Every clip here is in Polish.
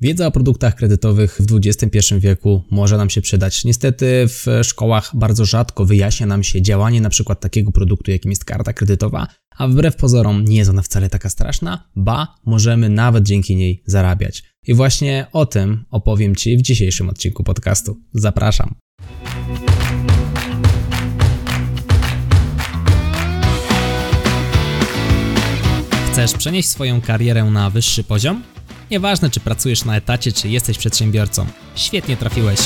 Wiedza o produktach kredytowych w XXI wieku może nam się przydać. Niestety w szkołach bardzo rzadko wyjaśnia nam się działanie na przykład takiego produktu, jakim jest karta kredytowa, a wbrew pozorom nie jest ona wcale taka straszna, ba, możemy nawet dzięki niej zarabiać. I właśnie o tym opowiem Ci w dzisiejszym odcinku podcastu. Zapraszam. Chcesz przenieść swoją karierę na wyższy poziom? Nieważne, czy pracujesz na etacie, czy jesteś przedsiębiorcą. Świetnie trafiłeś.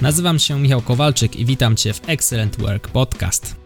Nazywam się Michał Kowalczyk i witam Cię w Excellent Work Podcast.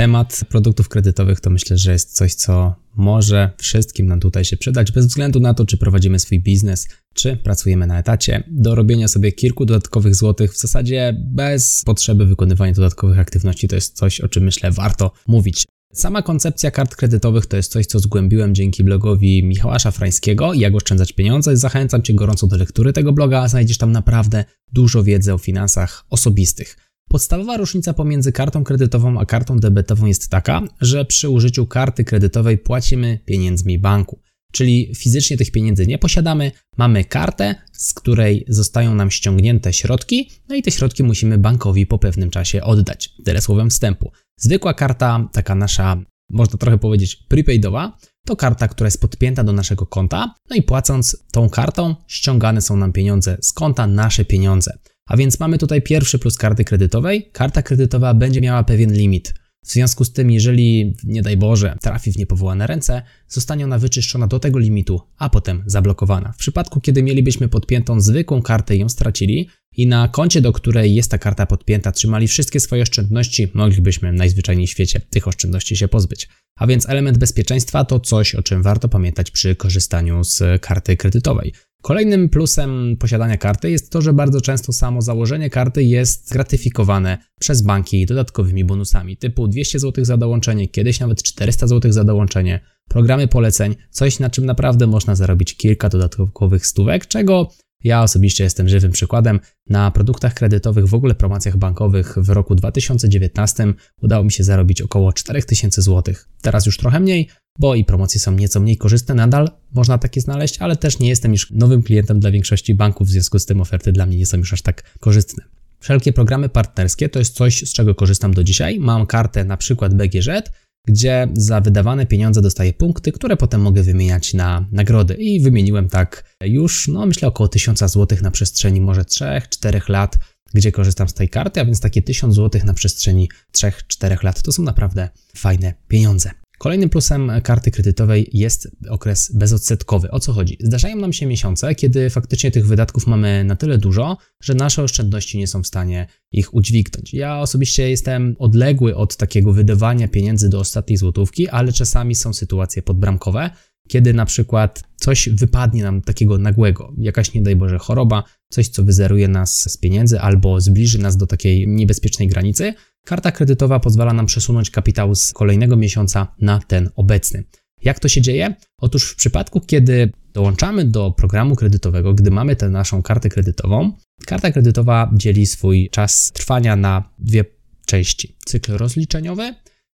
Temat produktów kredytowych to myślę, że jest coś, co może wszystkim nam tutaj się przydać, bez względu na to, czy prowadzimy swój biznes, czy pracujemy na etacie, do robienia sobie kilku dodatkowych złotych w zasadzie bez potrzeby wykonywania dodatkowych aktywności. To jest coś, o czym myślę warto mówić. Sama koncepcja kart kredytowych to jest coś, co zgłębiłem dzięki blogowi Michała Szafrańskiego Jak oszczędzać pieniądze. Zachęcam Cię gorąco do lektury tego bloga, znajdziesz tam naprawdę dużo wiedzy o finansach osobistych. Podstawowa różnica pomiędzy kartą kredytową a kartą debetową jest taka, że przy użyciu karty kredytowej płacimy pieniędzmi banku. Czyli fizycznie tych pieniędzy nie posiadamy, mamy kartę, z której zostają nam ściągnięte środki, no i te środki musimy bankowi po pewnym czasie oddać. Tyle słowem wstępu. Zwykła karta, taka nasza, można trochę powiedzieć, prepaidowa, to karta, która jest podpięta do naszego konta, no i płacąc tą kartą, ściągane są nam pieniądze z konta, nasze pieniądze. A więc mamy tutaj pierwszy plus karty kredytowej. Karta kredytowa będzie miała pewien limit. W związku z tym, jeżeli, nie daj Boże, trafi w niepowołane ręce, zostanie ona wyczyszczona do tego limitu, a potem zablokowana. W przypadku, kiedy mielibyśmy podpiętą zwykłą kartę i ją stracili i na koncie, do której jest ta karta podpięta, trzymali wszystkie swoje oszczędności, moglibyśmy najzwyczajniej w świecie tych oszczędności się pozbyć. A więc element bezpieczeństwa to coś, o czym warto pamiętać przy korzystaniu z karty kredytowej. Kolejnym plusem posiadania karty jest to, że bardzo często samo założenie karty jest gratyfikowane przez banki dodatkowymi bonusami typu 200 zł za dołączenie, kiedyś nawet 400 zł za dołączenie, programy poleceń, coś na czym naprawdę można zarobić kilka dodatkowych stówek, czego ja osobiście jestem żywym przykładem. Na produktach kredytowych, w ogóle promocjach bankowych w roku 2019 udało mi się zarobić około 4000 zł. Teraz już trochę mniej, bo i promocje są nieco mniej korzystne, nadal można takie znaleźć, ale też nie jestem już nowym klientem dla większości banków, w związku z tym oferty dla mnie nie są już aż tak korzystne. Wszelkie programy partnerskie to jest coś, z czego korzystam do dzisiaj. Mam kartę na przykład BGŻ, gdzie za wydawane pieniądze dostaję punkty, które potem mogę wymieniać na nagrody. I wymieniłem tak już, no myślę, około 1000 zł na przestrzeni może 3-4 lat, gdzie korzystam z tej karty, a więc takie 1000 zł na przestrzeni 3-4 lat to są naprawdę fajne pieniądze. Kolejnym plusem karty kredytowej jest okres bezodsetkowy. O co chodzi? Zdarzają nam się miesiące, kiedy faktycznie tych wydatków mamy na tyle dużo, że nasze oszczędności nie są w stanie ich udźwignąć. Ja osobiście jestem odległy od takiego wydawania pieniędzy do ostatniej złotówki, ale czasami są sytuacje podbramkowe, kiedy na przykład coś wypadnie nam takiego nagłego, jakaś nie daj Boże choroba, coś co wyzeruje nas z pieniędzy albo zbliży nas do takiej niebezpiecznej granicy, Karta kredytowa pozwala nam przesunąć kapitał z kolejnego miesiąca na ten obecny. Jak to się dzieje? Otóż w przypadku, kiedy dołączamy do programu kredytowego, gdy mamy tę naszą kartę kredytową, karta kredytowa dzieli swój czas trwania na dwie części: cykl rozliczeniowy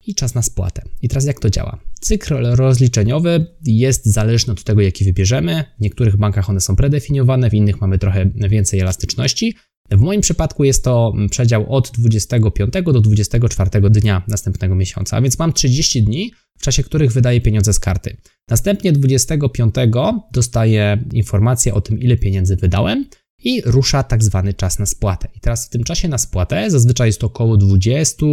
i czas na spłatę. I teraz jak to działa? Cykl rozliczeniowy jest zależny od tego, jaki wybierzemy. W niektórych bankach one są predefiniowane, w innych mamy trochę więcej elastyczności. W moim przypadku jest to przedział od 25 do 24 dnia następnego miesiąca, a więc mam 30 dni, w czasie których wydaję pieniądze z karty. Następnie 25 dostaję informację o tym, ile pieniędzy wydałem i rusza tak zwany czas na spłatę. I teraz w tym czasie na spłatę, zazwyczaj jest to około 20,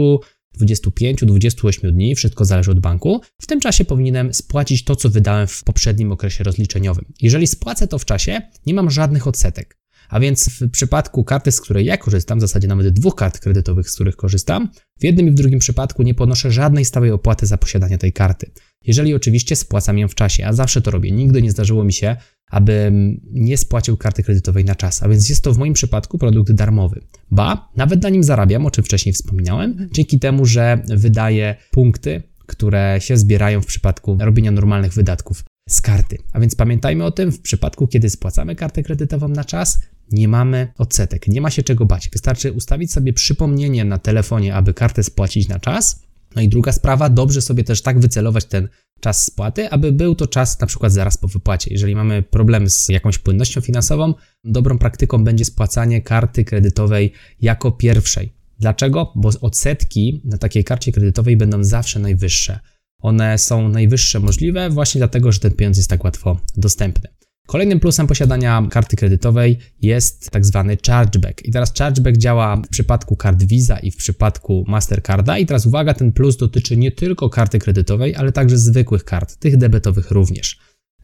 25, 28 dni, wszystko zależy od banku. W tym czasie powinienem spłacić to, co wydałem w poprzednim okresie rozliczeniowym. Jeżeli spłacę to w czasie, nie mam żadnych odsetek. A więc w przypadku karty, z której ja korzystam, w zasadzie nawet dwóch kart kredytowych, z których korzystam, w jednym i w drugim przypadku nie ponoszę żadnej stałej opłaty za posiadanie tej karty. Jeżeli oczywiście spłacam ją w czasie, a zawsze to robię. Nigdy nie zdarzyło mi się, abym nie spłacił karty kredytowej na czas, a więc jest to w moim przypadku produkt darmowy. Ba, nawet na nim zarabiam, o czym wcześniej wspominałem, dzięki temu, że wydaję punkty, które się zbierają w przypadku robienia normalnych wydatków z karty. A więc pamiętajmy o tym, w przypadku kiedy spłacamy kartę kredytową na czas, nie mamy odsetek, nie ma się czego bać. Wystarczy ustawić sobie przypomnienie na telefonie, aby kartę spłacić na czas. No i druga sprawa, dobrze sobie też tak wycelować ten czas spłaty, aby był to czas na przykład zaraz po wypłacie. Jeżeli mamy problem z jakąś płynnością finansową, dobrą praktyką będzie spłacanie karty kredytowej jako pierwszej. Dlaczego? Bo odsetki na takiej karcie kredytowej będą zawsze najwyższe. One są najwyższe możliwe właśnie dlatego, że ten pieniądz jest tak łatwo dostępny. Kolejnym plusem posiadania karty kredytowej jest tak zwany chargeback. I teraz chargeback działa w przypadku kart Visa i w przypadku Mastercarda. I teraz uwaga, ten plus dotyczy nie tylko karty kredytowej, ale także zwykłych kart, tych debetowych również.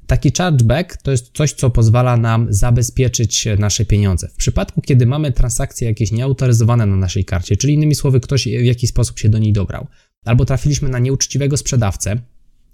Taki chargeback to jest coś, co pozwala nam zabezpieczyć nasze pieniądze. W przypadku, kiedy mamy transakcje jakieś nieautoryzowane na naszej karcie, czyli innymi słowy, ktoś w jakiś sposób się do niej dobrał, albo trafiliśmy na nieuczciwego sprzedawcę,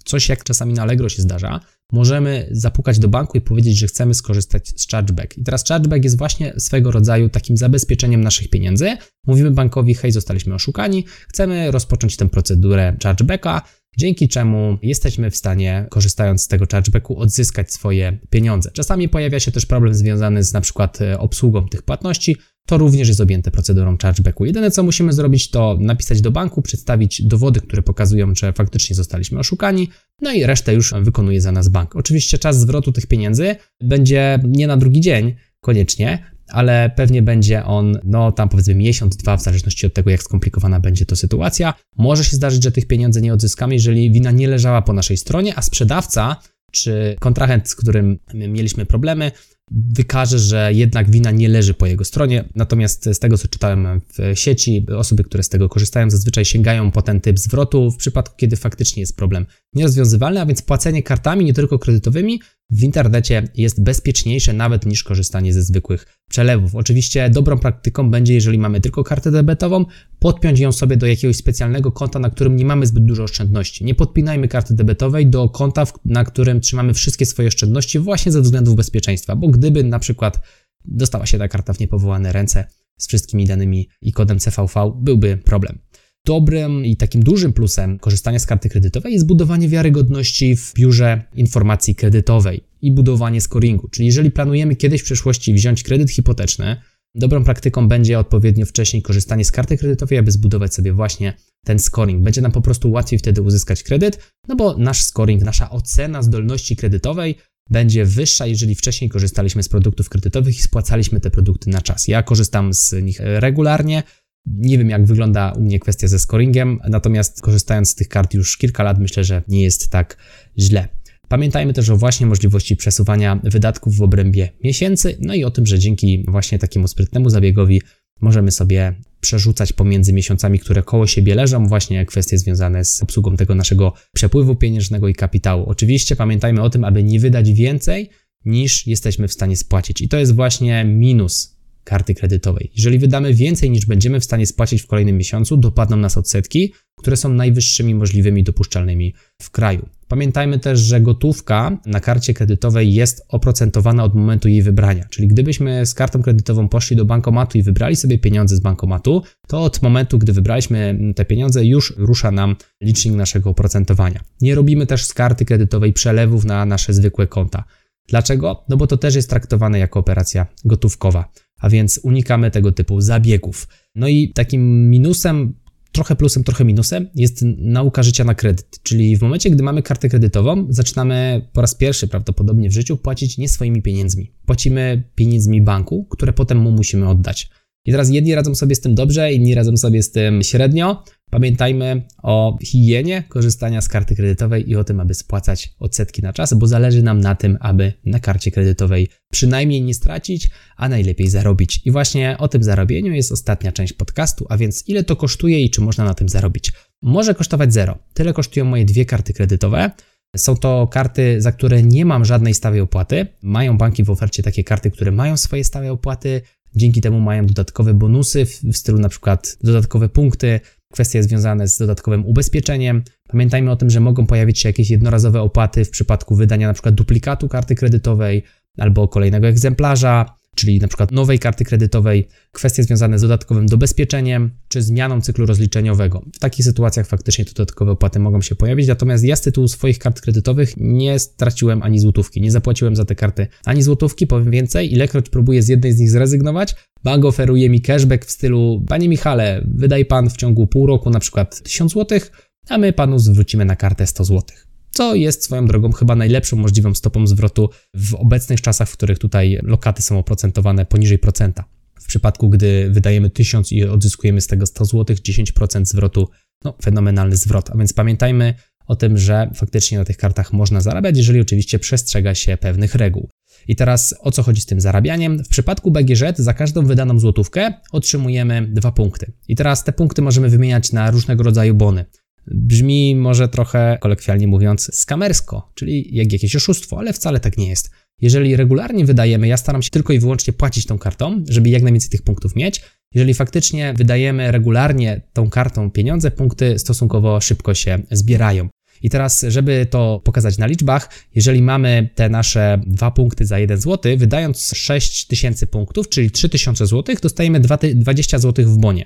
coś jak czasami na Allegro się zdarza, możemy zapukać do banku i powiedzieć, że chcemy skorzystać z chargeback. I teraz chargeback jest właśnie swego rodzaju takim zabezpieczeniem naszych pieniędzy. Mówimy bankowi, hej, zostaliśmy oszukani, chcemy rozpocząć tę procedurę chargebacka, dzięki czemu jesteśmy w stanie, korzystając z tego chargebacku, odzyskać swoje pieniądze. Czasami pojawia się też problem związany z na przykład e, obsługą tych płatności, to również jest objęte procedurą chargebacku. Jedyne co musimy zrobić to napisać do banku, przedstawić dowody, które pokazują, że faktycznie zostaliśmy oszukani, no i resztę już wykonuje za nas bank. Oczywiście czas zwrotu tych pieniędzy będzie nie na drugi dzień koniecznie, ale pewnie będzie on, no tam powiedzmy miesiąc, dwa, w zależności od tego, jak skomplikowana będzie to sytuacja. Może się zdarzyć, że tych pieniędzy nie odzyskamy, jeżeli wina nie leżała po naszej stronie, a sprzedawca czy kontrahent, z którym mieliśmy problemy, wykaże, że jednak wina nie leży po jego stronie. Natomiast z tego, co czytałem w sieci, osoby, które z tego korzystają, zazwyczaj sięgają po ten typ zwrotu w przypadku, kiedy faktycznie jest problem nierozwiązywalny, a więc płacenie kartami, nie tylko kredytowymi, w internecie jest bezpieczniejsze nawet niż korzystanie ze zwykłych przelewów. Oczywiście dobrą praktyką będzie, jeżeli mamy tylko kartę debetową, podpiąć ją sobie do jakiegoś specjalnego konta, na którym nie mamy zbyt dużo oszczędności. Nie podpinajmy karty debetowej do konta, na którym trzymamy wszystkie swoje oszczędności właśnie ze względów bezpieczeństwa, bo gdyby na przykład dostała się ta karta w niepowołane ręce z wszystkimi danymi i kodem CVV, byłby problem. Dobrym i takim dużym plusem korzystania z karty kredytowej jest budowanie wiarygodności w biurze informacji kredytowej i budowanie scoringu. Czyli jeżeli planujemy kiedyś w przyszłości wziąć kredyt hipoteczny, dobrą praktyką będzie odpowiednio wcześniej korzystanie z karty kredytowej, aby zbudować sobie właśnie ten scoring. Będzie nam po prostu łatwiej wtedy uzyskać kredyt, no bo nasz scoring, nasza ocena zdolności kredytowej będzie wyższa, jeżeli wcześniej korzystaliśmy z produktów kredytowych i spłacaliśmy te produkty na czas. Ja korzystam z nich regularnie, nie wiem, jak wygląda u mnie kwestia ze scoringiem, natomiast korzystając z tych kart już kilka lat, myślę, że nie jest tak źle. Pamiętajmy też o właśnie możliwości przesuwania wydatków w obrębie miesięcy, no i o tym, że dzięki właśnie takiemu sprytnemu zabiegowi możemy sobie przerzucać pomiędzy miesiącami, które koło siebie leżą, właśnie kwestie związane z obsługą tego naszego przepływu pieniężnego i kapitału. Oczywiście pamiętajmy o tym, aby nie wydać więcej niż jesteśmy w stanie spłacić. I to jest właśnie minus karty kredytowej. Jeżeli wydamy więcej niż będziemy w stanie spłacić w kolejnym miesiącu, dopadną nas odsetki, które są najwyższymi możliwymi dopuszczalnymi w kraju. Pamiętajmy też, że gotówka na karcie kredytowej jest oprocentowana od momentu jej wybrania. Czyli gdybyśmy z kartą kredytową poszli do bankomatu i wybrali sobie pieniądze z bankomatu, to od momentu, gdy wybraliśmy te pieniądze, już rusza nam licznik naszego oprocentowania. Nie robimy też z karty kredytowej przelewów na nasze zwykłe konta. Dlaczego? No bo to też jest traktowane jako operacja gotówkowa a więc unikamy tego typu zabiegów. No i takim minusem, trochę plusem, trochę minusem jest nauka życia na kredyt. Czyli w momencie, gdy mamy kartę kredytową, zaczynamy po raz pierwszy prawdopodobnie w życiu płacić nie swoimi pieniędzmi. Płacimy pieniędzmi banku, które potem mu musimy oddać. I teraz jedni radzą sobie z tym dobrze, inni radzą sobie z tym średnio. Pamiętajmy o higienie korzystania z karty kredytowej i o tym, aby spłacać odsetki na czas, bo zależy nam na tym, aby na karcie kredytowej przynajmniej nie stracić, a najlepiej zarobić. I właśnie o tym zarobieniu jest ostatnia część podcastu, a więc ile to kosztuje i czy można na tym zarobić. Może kosztować zero. Tyle kosztują moje dwie karty kredytowe. Są to karty, za które nie mam żadnej stałej opłaty. Mają banki w ofercie takie karty, które mają swoje stałe opłaty. Dzięki temu mają dodatkowe bonusy w stylu na przykład dodatkowe punkty, kwestie związane z dodatkowym ubezpieczeniem. Pamiętajmy o tym, że mogą pojawić się jakieś jednorazowe opłaty w przypadku wydania przykład duplikatu karty kredytowej albo kolejnego egzemplarza. Czyli na przykład nowej karty kredytowej, kwestie związane z dodatkowym dobezpieczeniem czy zmianą cyklu rozliczeniowego. W takich sytuacjach faktycznie te dodatkowe opłaty mogą się pojawić, natomiast ja z tytułu swoich kart kredytowych nie straciłem ani złotówki, nie zapłaciłem za te karty ani złotówki, powiem więcej, ilekroć próbuję z jednej z nich zrezygnować, bank oferuje mi cashback w stylu, panie Michale, wydaj pan w ciągu pół roku na przykład 1000 złotych, a my panu zwrócimy na kartę 100 złotych co jest swoją drogą chyba najlepszą możliwą stopą zwrotu w obecnych czasach, w których tutaj lokaty są oprocentowane poniżej procenta. W przypadku, gdy wydajemy 1000 i odzyskujemy z tego 100 zł, 10% zwrotu, no fenomenalny zwrot. A więc pamiętajmy o tym, że faktycznie na tych kartach można zarabiać, jeżeli oczywiście przestrzega się pewnych reguł. I teraz o co chodzi z tym zarabianiem? W przypadku BGŻ za każdą wydaną złotówkę otrzymujemy dwa punkty. I teraz te punkty możemy wymieniać na różnego rodzaju bony. Brzmi może trochę, kolokwialnie mówiąc, skamersko, czyli jak jakieś oszustwo, ale wcale tak nie jest. Jeżeli regularnie wydajemy, ja staram się tylko i wyłącznie płacić tą kartą, żeby jak najwięcej tych punktów mieć. Jeżeli faktycznie wydajemy regularnie tą kartą pieniądze, punkty stosunkowo szybko się zbierają. I teraz, żeby to pokazać na liczbach, jeżeli mamy te nasze dwa punkty za 1 zł, wydając 6000 punktów, czyli 3000 zł, dostajemy 20 zł w bonie.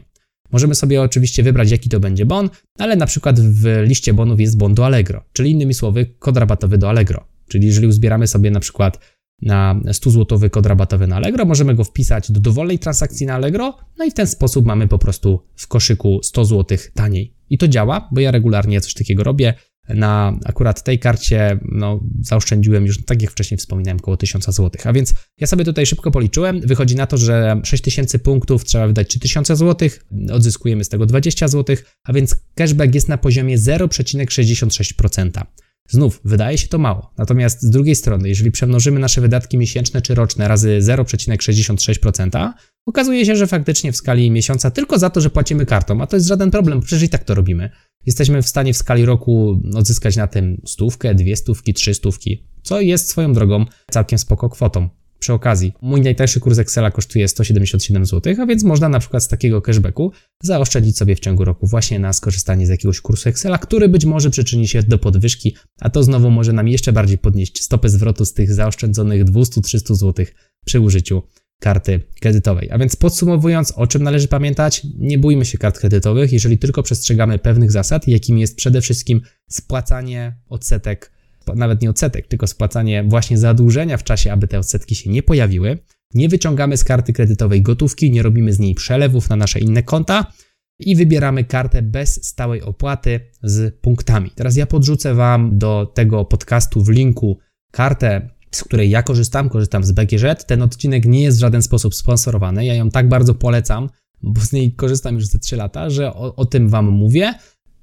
Możemy sobie oczywiście wybrać, jaki to będzie bon, ale na przykład w liście bonów jest bon do Allegro, czyli innymi słowy kod rabatowy do Allegro. Czyli jeżeli uzbieramy sobie na przykład na 100 zł kod rabatowy na Allegro, możemy go wpisać do dowolnej transakcji na Allegro, no i w ten sposób mamy po prostu w koszyku 100 zł taniej. I to działa, bo ja regularnie coś takiego robię. Na akurat tej karcie no, zaoszczędziłem już, tak jak wcześniej wspominałem, około 1000 zł. A więc ja sobie tutaj szybko policzyłem. Wychodzi na to, że 6000 punktów trzeba wydać 3000 zł, odzyskujemy z tego 20 zł, a więc cashback jest na poziomie 0,66%. Znów, wydaje się to mało. Natomiast z drugiej strony, jeżeli przemnożymy nasze wydatki miesięczne czy roczne razy 0,66%, okazuje się, że faktycznie w skali miesiąca tylko za to, że płacimy kartą, a to jest żaden problem, przecież i tak to robimy, jesteśmy w stanie w skali roku odzyskać na tym stówkę, dwie stówki, trzy stówki, co jest swoją drogą całkiem spoko kwotą. Przy okazji, mój najtańszy kurs Excela kosztuje 177 zł, a więc można na przykład z takiego cashbacku zaoszczędzić sobie w ciągu roku właśnie na skorzystanie z jakiegoś kursu Excela, który być może przyczyni się do podwyżki, a to znowu może nam jeszcze bardziej podnieść stopę zwrotu z tych zaoszczędzonych 200-300 zł przy użyciu karty kredytowej. A więc podsumowując, o czym należy pamiętać, nie bójmy się kart kredytowych, jeżeli tylko przestrzegamy pewnych zasad, jakim jest przede wszystkim spłacanie odsetek, nawet nie odsetek, tylko spłacanie właśnie zadłużenia w czasie, aby te odsetki się nie pojawiły. Nie wyciągamy z karty kredytowej gotówki, nie robimy z niej przelewów na nasze inne konta i wybieramy kartę bez stałej opłaty z punktami. Teraz ja podrzucę Wam do tego podcastu w linku kartę z której ja korzystam, korzystam z BGŻ. Ten odcinek nie jest w żaden sposób sponsorowany. Ja ją tak bardzo polecam, bo z niej korzystam już ze 3 lata, że o, o tym Wam mówię.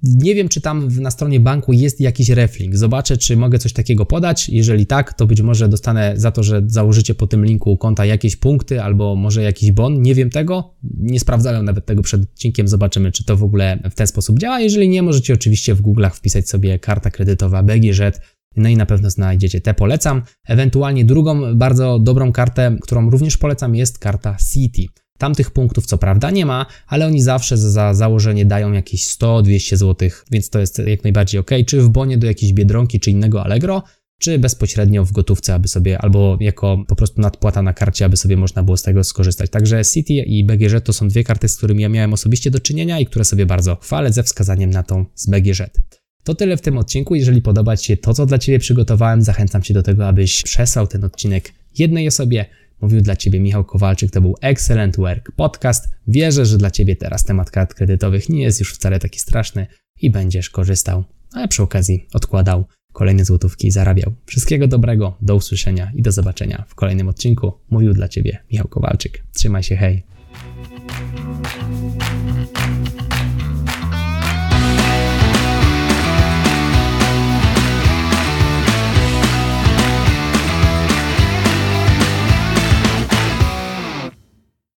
Nie wiem, czy tam na stronie banku jest jakiś reflink. Zobaczę, czy mogę coś takiego podać. Jeżeli tak, to być może dostanę za to, że założycie po tym linku konta jakieś punkty albo może jakiś bon. Nie wiem tego. Nie sprawdzałem nawet tego przed odcinkiem. Zobaczymy, czy to w ogóle w ten sposób działa. Jeżeli nie, możecie oczywiście w Google'ach wpisać sobie karta kredytowa BGŻ no i na pewno znajdziecie te polecam. Ewentualnie drugą bardzo dobrą kartę, którą również polecam jest karta City. Tamtych punktów co prawda nie ma, ale oni zawsze za założenie dają jakieś 100-200 zł, więc to jest jak najbardziej ok. Czy w bonie do jakiejś Biedronki, czy innego Allegro, czy bezpośrednio w gotówce, aby sobie, albo jako po prostu nadpłata na karcie, aby sobie można było z tego skorzystać. Także City i BGŻ to są dwie karty, z którymi ja miałem osobiście do czynienia i które sobie bardzo chwalę ze wskazaniem na tą z BGŻ. To tyle w tym odcinku. Jeżeli podoba Ci się to, co dla Ciebie przygotowałem, zachęcam Cię do tego, abyś przesłał ten odcinek jednej osobie. Mówił dla Ciebie Michał Kowalczyk, to był Excellent Work Podcast. Wierzę, że dla Ciebie teraz temat kart kredytowych nie jest już wcale taki straszny i będziesz korzystał, a przy okazji odkładał kolejne złotówki i zarabiał. Wszystkiego dobrego, do usłyszenia i do zobaczenia w kolejnym odcinku. Mówił dla Ciebie Michał Kowalczyk. Trzymaj się, hej!